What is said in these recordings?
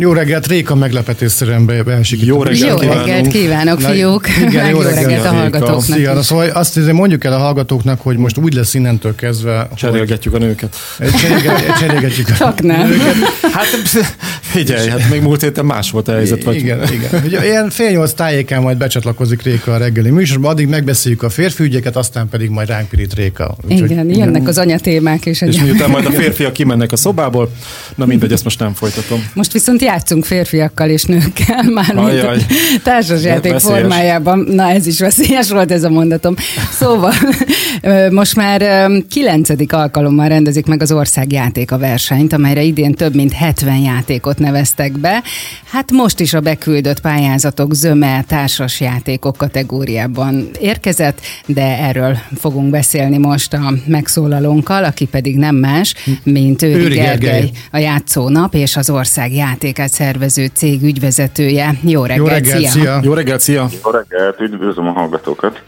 Jó reggelt, Réka meglepetésszerűen be, beesik. Jó reggelt, jó reggelt kívánok, fiúk. Igen, jó, jó reggelt, reggelt a hallgatóknak Szia, szóval azt azért mondjuk el a hallgatóknak, hogy most úgy lesz innentől kezdve... Cserélgetjük a nőket. Cserélgetjük, cserélgetjük a Csak nem. Nőket. Hát figyelj, hát még múlt héten más volt a helyzet. Vagy... Igen, igen. Ugye, ilyen fél nyolc tájékán majd becsatlakozik Réka a reggeli műsorban, addig megbeszéljük a férfi ügyeket, aztán pedig majd ránk pirít Réka. Úgyhogy, igen, igen, jönnek az anyatémák. És, és miután majd a férfiak kimennek a szobából, na mindegy, ezt most nem folytatom. Most viszont játszunk férfiakkal és nőkkel, már mint társasjáték formájában. Na ez is veszélyes volt ez a mondatom. Szóval most már kilencedik alkalommal rendezik meg az országjáték a versenyt, amelyre idén több mint 70 játékot neveztek be. Hát most is a beküldött pályázatok zöme társasjátékok kategóriában érkezett, de erről fogunk beszélni most a megszólalónkkal, aki pedig nem más, mint Őri, Őri Gergely, Gergely, a játszónap és az ország játékát szervező cég ügyvezetője. Jó reggelt, Jó reggelt szia! szia. Jó reggelt, szia! Jó reggelt, üdvözlöm a hallgatókat!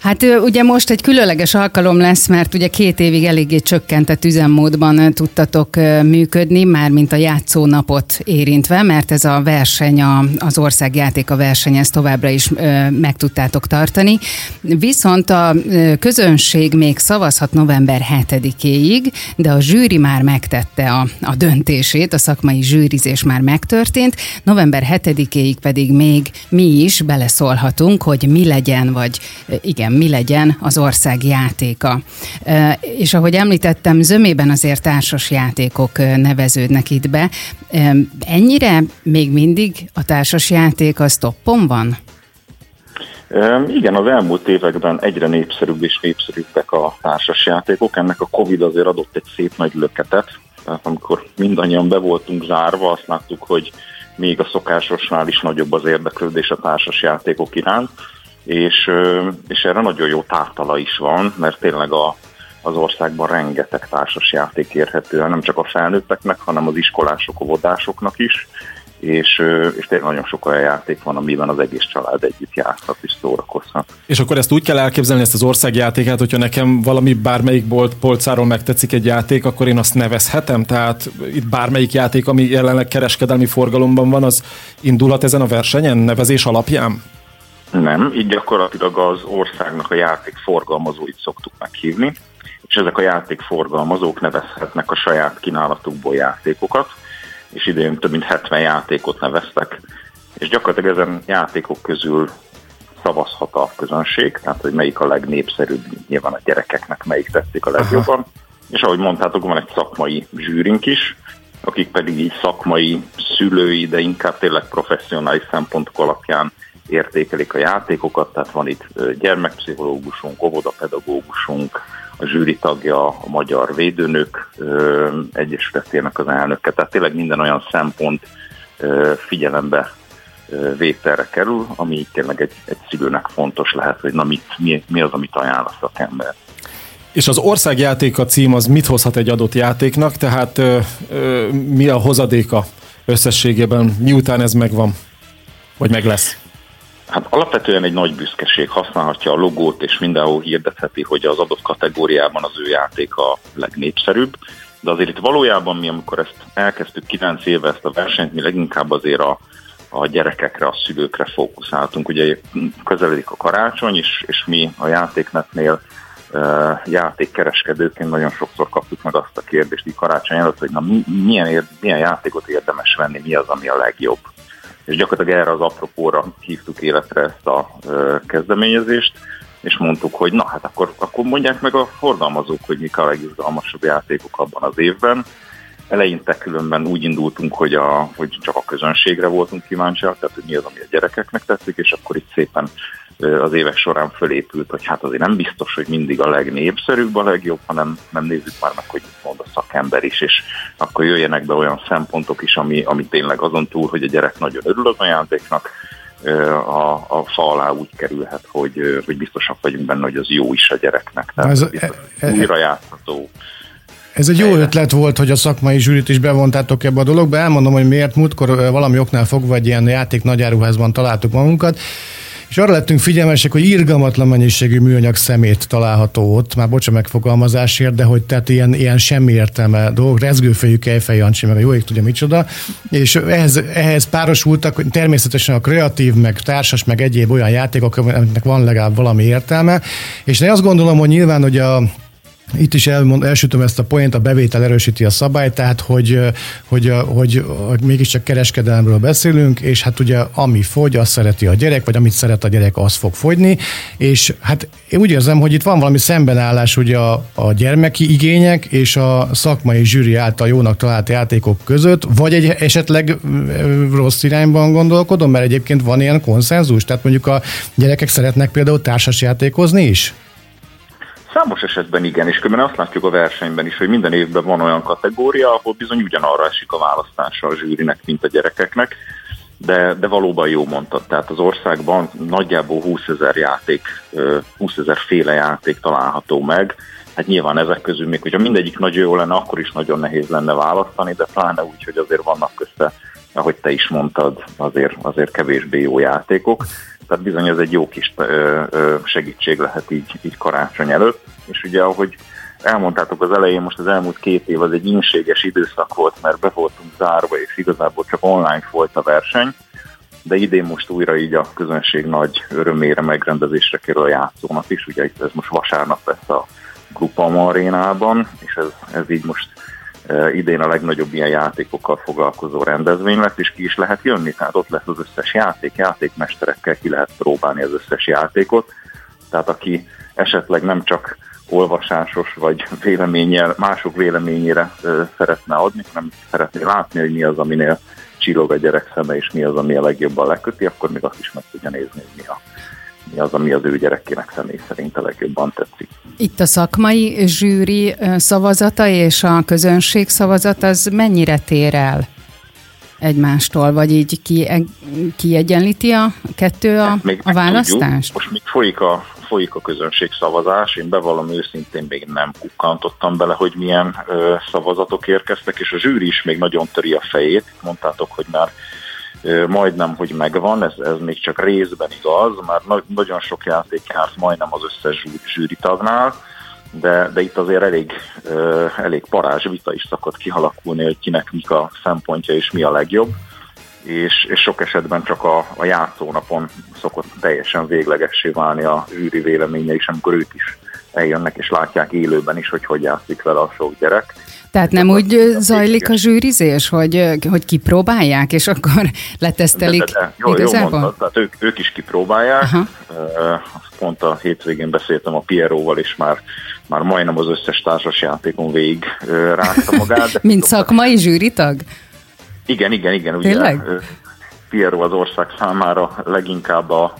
Hát ugye most egy különleges alkalom lesz, mert ugye két évig eléggé csökkentett üzemmódban tudtatok működni, már mint a játszónapot érintve, mert ez a verseny, az országjáték a verseny, ezt továbbra is meg tudtátok tartani. Viszont a közönség még szavazhat november 7-éig, de a zsűri már megtette a, a döntését, a szakmai zsűrizés már megtörtént, november 7-éig pedig még mi is beleszólhatunk, hogy mi legyen, vagy igen, legyen, mi legyen az ország játéka. És ahogy említettem, zömében azért társas játékok neveződnek itt be. Ennyire még mindig a társas játék az toppon van? Igen, az elmúlt években egyre népszerűbb és népszerűbbek a társasjátékok. Ennek a Covid azért adott egy szép nagy löketet. Tehát amikor mindannyian be voltunk zárva, azt láttuk, hogy még a szokásosnál is nagyobb az érdeklődés a társasjátékok iránt és, és erre nagyon jó tártala is van, mert tényleg a, az országban rengeteg társas játék érhető nem csak a felnőtteknek, hanem az iskolások, óvodásoknak is, és, és tényleg nagyon sok olyan játék van, amiben az egész család együtt játszhat és szórakozhat. És akkor ezt úgy kell elképzelni, ezt az országjátékát, hogyha nekem valami bármelyik bolt polcáról megtetszik egy játék, akkor én azt nevezhetem? Tehát itt bármelyik játék, ami jelenleg kereskedelmi forgalomban van, az indulhat ezen a versenyen nevezés alapján? Nem, így gyakorlatilag az országnak a játék forgalmazóit szoktuk meghívni, és ezek a játékforgalmazók nevezhetnek a saját kínálatukból játékokat, és idén több mint 70 játékot neveztek, és gyakorlatilag ezen játékok közül szavazhat a közönség, tehát hogy melyik a legnépszerűbb, nyilván a gyerekeknek melyik tetszik a legjobban, Aha. és ahogy mondtátok, van egy szakmai zsűrink is, akik pedig így szakmai szülői, de inkább tényleg professzionális szempontok alapján értékelik a játékokat, tehát van itt gyermekpszichológusunk, óvodapedagógusunk, a zsűri tagja, a Magyar Védőnök Egyesületének az elnöke, tehát tényleg minden olyan szempont figyelembe vételre kerül, ami tényleg egy, egy szülőnek fontos lehet, hogy na mit, mi, mi az, amit ajánl a szakember. És az országjáték a cím az mit hozhat egy adott játéknak, tehát ö, ö, mi a hozadéka összességében, miután ez megvan, vagy meg lesz? Alapvetően egy nagy büszkeség használhatja a logót, és mindenhol hirdetheti, hogy az adott kategóriában az ő játék a legnépszerűbb. De azért itt valójában mi, amikor ezt elkezdtük 9 éve ezt a versenyt, mi leginkább azért a, a gyerekekre, a szülőkre fókuszáltunk. Ugye közeledik a karácsony, és, és mi a játéknetnél uh, játékkereskedőként nagyon sokszor kaptuk meg azt a kérdést így karácsony előtt, hogy na milyen, milyen játékot érdemes venni, mi az, ami a legjobb és gyakorlatilag erre az apropóra hívtuk életre ezt a kezdeményezést, és mondtuk, hogy na hát akkor, akkor mondják meg a forgalmazók, hogy mik a legizgalmasabb játékok abban az évben. Eleinte különben úgy indultunk, hogy, a, hogy csak a közönségre voltunk kíváncsiak, tehát hogy mi az, ami a gyerekeknek tetszik, és akkor itt szépen az évek során fölépült, hogy hát azért nem biztos, hogy mindig a legnépszerűbb a legjobb, hanem nem nézzük már meg, hogy mit mond a szakember is, és akkor jöjjenek be olyan szempontok is, ami, ami tényleg azon túl, hogy a gyerek nagyon örül az ajándéknak, a, a fa alá úgy kerülhet, hogy, hogy biztosak vagyunk benne, hogy az jó is a gyereknek. Tehát ez, e, e, újra játszható. Ez egy jó ötlet volt, hogy a szakmai zsűrit is bevontátok ebbe a dologba. Elmondom, hogy miért múltkor valami oknál fogva egy ilyen játék nagyáruházban találtuk magunkat, és arra lettünk figyelmesek, hogy irgalmatlan mennyiségű műanyag szemét található ott, már bocsa megfogalmazásért, de hogy tehát ilyen, ilyen semmi értelme dolgok, rezgőfejű kejfej Jancsi, meg a ég tudja micsoda, és ehhez, ehhez párosultak hogy természetesen a kreatív, meg társas, meg egyéb olyan játékok, amiknek van legalább valami értelme, és én azt gondolom, hogy nyilván, hogy a itt is elmond, elsütöm ezt a poént, a bevétel erősíti a szabályt, tehát hogy, hogy, hogy, hogy mégiscsak kereskedelemről beszélünk, és hát ugye ami fogy, azt szereti a gyerek, vagy amit szeret a gyerek, az fog fogyni, és hát én úgy érzem, hogy itt van valami szembenállás ugye a, a gyermeki igények és a szakmai zsűri által jónak talált játékok között, vagy egy esetleg rossz irányban gondolkodom, mert egyébként van ilyen konszenzus, tehát mondjuk a gyerekek szeretnek például társas játékozni is? Számos esetben igen, és különben azt látjuk a versenyben is, hogy minden évben van olyan kategória, ahol bizony ugyanarra esik a választása a zsűrinek, mint a gyerekeknek, de, de valóban jó mondtad, tehát az országban nagyjából 20 ezer játék, 20 ezer féle játék található meg, hát nyilván ezek közül még, hogyha mindegyik nagyon jó lenne, akkor is nagyon nehéz lenne választani, de pláne úgy, hogy azért vannak közte, ahogy te is mondtad, azért, azért kevésbé jó játékok tehát bizony ez egy jó kis segítség lehet így, így karácsony előtt. És ugye ahogy elmondtátok az elején, most az elmúlt két év az egy inséges időszak volt, mert be voltunk zárva, és igazából csak online volt a verseny, de idén most újra így a közönség nagy örömére megrendezésre kerül a játszónap is, ugye ez most vasárnap lesz a Grupama arénában, és ez, ez így most idén a legnagyobb ilyen játékokkal foglalkozó rendezvény lesz, és ki is lehet jönni, tehát ott lesz az összes játék, játékmesterekkel ki lehet próbálni az összes játékot, tehát aki esetleg nem csak olvasásos vagy véleménnyel, mások véleményére szeretne adni, hanem szeretné látni, hogy mi az, aminél csillog a gyerek szeme, és mi az, ami a legjobban leköti, akkor még azt is meg tudja nézni, hogy mi a mi az, ami az ő gyerekének személy szerint a legjobban tetszik. Itt a szakmai zsűri szavazata és a közönség szavazata az mennyire tér el egymástól, vagy így ki, kiegyenlíti a kettő a, még a választást? Tudjuk. Most még folyik a, folyik a közönség szavazás, én bevallom őszintén még nem kukkantottam bele, hogy milyen ö, szavazatok érkeztek, és a zsűri is még nagyon töri a fejét. Mondtátok, hogy már majdnem, hogy megvan, ez, ez még csak részben igaz, már nagyon sok játék járt majdnem az összes zsűri tagnál, de, de itt azért elég, elég parázs vita is szokott kihalakulni, hogy kinek mik a szempontja és mi a legjobb, és, és sok esetben csak a, a játszónapon szokott teljesen véglegessé válni a zsűri véleménye is, amikor ők is eljönnek és látják élőben is, hogy hogy játszik vele a sok gyerek. Tehát nem úgy zajlik a zsűrizés, hogy, hogy kipróbálják, és akkor letesztelik de, de, de. Jó, igazából? Jó mondtad, tehát ők, ők is kipróbálják. Aha. Pont a hétvégén beszéltem a Pieróval, és már, már majdnem az összes társasjátékon végig rágta magát. Mint szakmai zsűritag? Igen, igen, igen. Ugye, Tényleg? Piero az ország számára leginkább a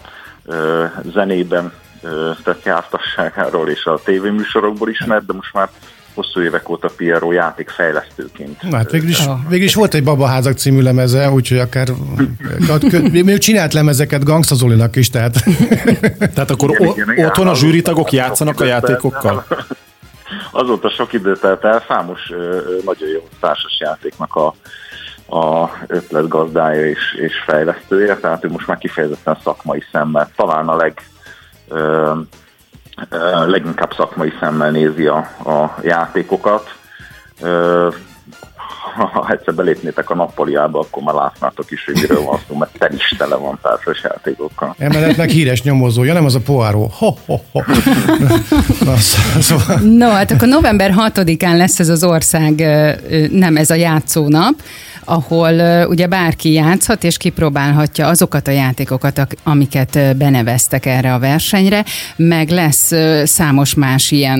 zenében tett jártasságáról és a tévéműsorokból ismert, de most már hosszú évek óta Piero játékfejlesztőként. Na, hát végül is, végül is volt egy Babaházak című lemeze, úgyhogy akár ő csinált lemezeket Gangsta Zolinak is, tehát. tehát akkor igen, igen, otthon a zsűritagok játszanak a játékokkal? Azóta sok idő telt el, számos nagyon jó társas játéknak a, a ötletgazdája és, és fejlesztője, tehát ő most már kifejezetten szakmai szemmel, talán a leg leginkább szakmai szemmel nézi a, a játékokat. Ha egyszer belépnétek a nappaliába, akkor már látnátok is, hogy miről van szó, mert tel is tele van társas játékokkal. Emeletnek híres nyomozója, nem az a poáró. Ho, ho, ho. Szóval- no, hát akkor november 6-án lesz ez az ország, nem ez a játszónap, ahol ugye bárki játszhat és kipróbálhatja azokat a játékokat, amiket beneveztek erre a versenyre, meg lesz számos más ilyen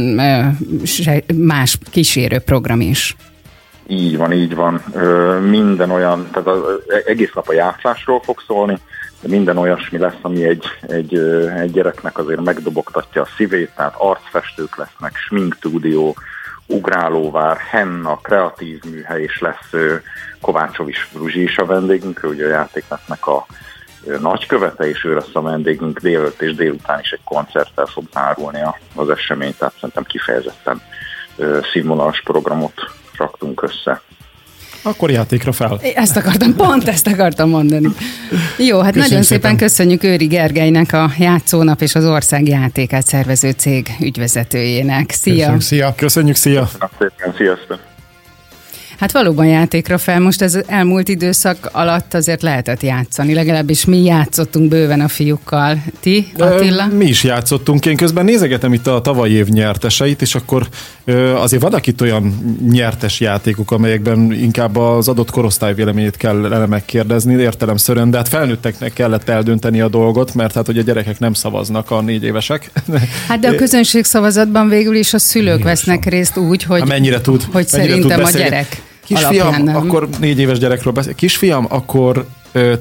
más kísérő program is. Így van, így van. Minden olyan, tehát az egész nap a játszásról fog szólni, de minden olyasmi lesz, ami egy, egy, egy gyereknek azért megdobogtatja a szívét, tehát arcfestők lesznek, sminktúdió, ugrálóvár, henna, kreatív műhely, és lesz Kovácsovics Ruzsi is a vendégünk, ő ugye a játéknak a nagykövete, és ő lesz a vendégünk délőtt és délután is egy koncerttel fog zárulni az esemény, tehát szerintem kifejezetten színvonalas programot raktunk össze. Akkor játékra fel. Ezt akartam, pont ezt akartam mondani. Jó, hát Köszönjük nagyon szépen. szépen köszönjük Őri Gergelynek, a Játszónap és az Ország játékát szervező cég ügyvezetőjének. Szia! Köszönjük, szia! Köszönjük, szia! Köszönjük szépen, sziasztok! Hát valóban játékra fel. Most ez elmúlt időszak alatt azért lehetett játszani. Legalábbis mi játszottunk bőven a fiúkkal. Ti, Attila? Mi is játszottunk. Én közben nézegetem itt a tavalyi év nyerteseit, és akkor azért vannak itt olyan nyertes játékok, amelyekben inkább az adott korosztály véleményét kellene megkérdezni, értelemszerűen, de hát felnőtteknek kellett eldönteni a dolgot, mert hát hogy a gyerekek nem szavaznak a négy évesek. Hát de a közönség szavazatban végül is a szülők vesznek részt úgy, hogy, hát mennyire tud, hogy mennyire szerintem tud a gyerek. Kisfiam, akkor négy éves gyerekről beszél. Kisfiam, akkor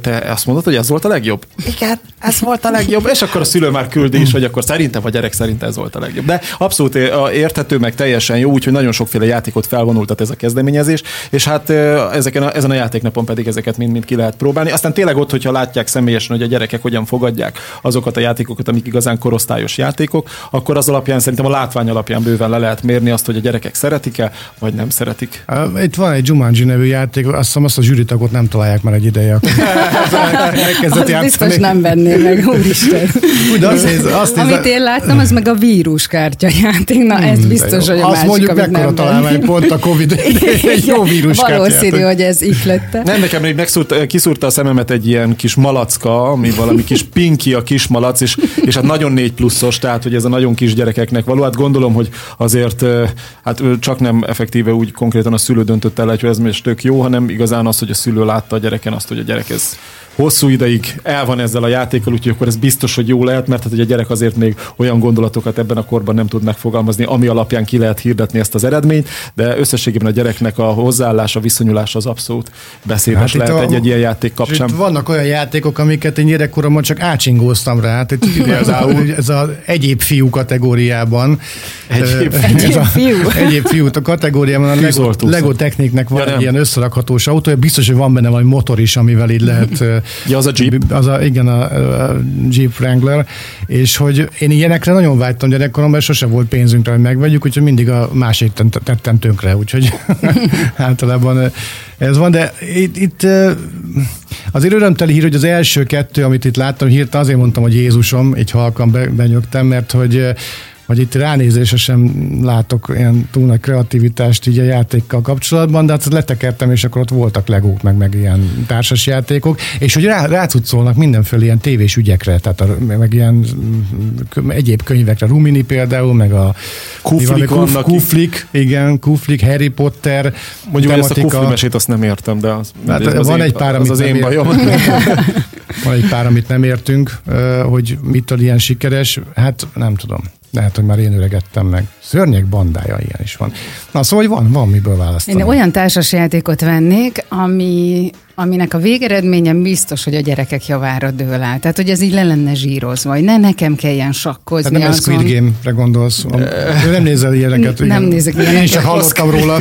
te azt mondod, hogy ez volt a legjobb? Igen, ez volt a legjobb. És akkor a szülő már küldi is, hogy akkor szerintem a gyerek szerint ez volt a legjobb. De abszolút érthető, meg teljesen jó, úgyhogy nagyon sokféle játékot felvonultat ez a kezdeményezés, és hát ezeken a, ezen a játéknapon pedig ezeket mind-mind ki lehet próbálni. Aztán tényleg ott, hogyha látják személyesen, hogy a gyerekek hogyan fogadják azokat a játékokat, amik igazán korosztályos játékok, akkor az alapján szerintem a látvány alapján bőven le lehet mérni azt, hogy a gyerekek szeretik-e, vagy nem szeretik. Itt van egy Jumanji nevű játék, azt hiszem azt a zsűritagot nem találják már egy ideje. Elkezdett játszani. Biztos nem venné meg, úristen. Úgy, azt néz, azt néz, amit én láttam, az meg a víruskártya játék. Na, ez hmm, biztos, hogy a azt másik, mondjuk mekkora találmány, pont a Covid. egy jó víruskártya. Valószínű, hogy ez iklette. Nem, nekem még megszúrt, kiszúrta a szememet egy ilyen kis malacka, ami valami kis pinki a kis malac, és, és hát nagyon négy pluszos, tehát hogy ez a nagyon kis gyerekeknek való. Hát gondolom, hogy azért hát csak nem effektíve úgy konkrétan a szülő döntött el, hogy ez most tök jó, hanem igazán az, hogy a szülő látta a gyereken azt, hogy a gyerek ez hosszú ideig el van ezzel a játékkal, úgyhogy akkor ez biztos, hogy jó lehet, mert hát, hogy a gyerek azért még olyan gondolatokat ebben a korban nem tud megfogalmazni, ami alapján ki lehet hirdetni ezt az eredményt, de összességében a gyereknek a hozzáállása, viszonyulása az abszolút beszédes hát lehet egy-egy ilyen játék kapcsán. Vannak olyan játékok, amiket én gyerekkoromban csak átsingóztam rá. Hát itt ez, a, ez az egyéb fiú kategóriában. Egyéb, egyéb a, fiú. Egyéb fiú a kategóriában a Lego, Lego Techniknek van ja, egy ilyen összerakhatós autója. Biztos, hogy van benne valami motor is, amivel így lehet Ja, az a Jeep. Az a, igen, a, a Jeep Wrangler, és hogy én ilyenekre nagyon vágytam gyerekkoromban, és sose volt pénzünkre, hogy megvegyük, úgyhogy mindig a másik tettem tönkre, úgyhogy általában ez van, de itt, itt azért örömteli hír, hogy az első kettő, amit itt láttam, hirtelen azért mondtam, hogy Jézusom, egy halkan benyögtem, mert hogy hogy itt ránézésre sem látok ilyen túl nagy kreativitást így a játékkal kapcsolatban, de hát letekertem, és akkor ott voltak legók, meg, meg ilyen társas játékok, és hogy rá, rácucolnak mindenféle ilyen tévés ügyekre, tehát a, meg ilyen egyéb könyvekre, Rumini például, meg a Kuflik, Kuf, Kuflik igen, Kuflik, Harry Potter. Mondjuk tematika. ezt a Kufli mesét azt nem értem, de az, hát az van én, egy pár, amit az, az én bajom. van egy pár, amit nem értünk, hogy mitől ilyen sikeres, hát nem tudom. Lehet, hogy már én öregettem meg. Szörnyek bandája ilyen is van. Na szóval, hogy van, van miből választani. Én olyan társasjátékot vennék, ami aminek a végeredménye biztos, hogy a gyerekek javára dől el. Tehát, hogy ez így le lenne zsírozva, hogy ne nekem kelljen sakkozni. Hát nem azon. Squid Game-re gondolsz. Ő nem nézel ilyeneket. Nem nézek ilyeneket. Én csak hallottam róla.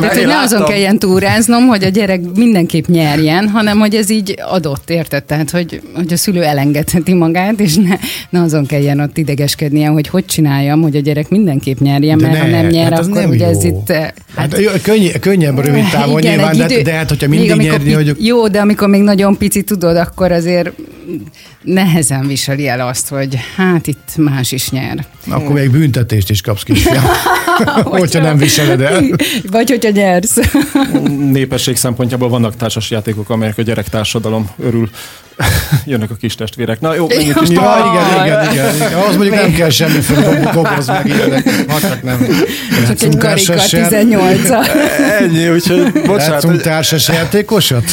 Tehát, hogy ne azon kelljen túráznom, hogy a gyerek mindenképp nyerjen, hanem hogy ez így adott, érted? Tehát, hogy, hogy a szülő elengedheti magát, és ne, ne azon kelljen ott idegeskednie, hogy hogy csináljam, hogy a gyerek mindenképp nyerjen, mert ne, ha nem nyer, hát akkor ugye jó. ez itt... Hát, hát könny, könnyebb rövid távon igen, nyilván, idő, de, de hát, hogyha mindig nyerni, hogy... Jó, de amikor még nagyon pici tudod, akkor azért nehezen viseli el azt, hogy hát itt más is nyer. Akkor még büntetést is kapsz kisfiam. hogyha nem viseled el. Vagy hogyha nyersz. Népesség szempontjából vannak társas játékok, amelyek a gyerektársadalom örül. Jönnek a kis testvérek. Na jó, menjünk is. Ja, igen, igen, igen, igen. Az mondjuk nem kell semmi gogoz meg ilyenek. Hát nem. Csak egy karika 18 Ennyi, úgyhogy bocsánat. Játszunk társas játékosat?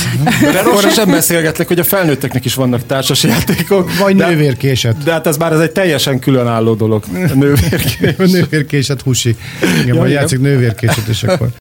De arról sem beszélgetlek, hogy a felnőtteknek is vannak társas játékok. Vagy de, nővérkéset. De hát ez már ez egy teljesen különálló dolog. Nővérkés. nővérkéset husi. Igen, ja, majd játszik nővérkéset, és akkor...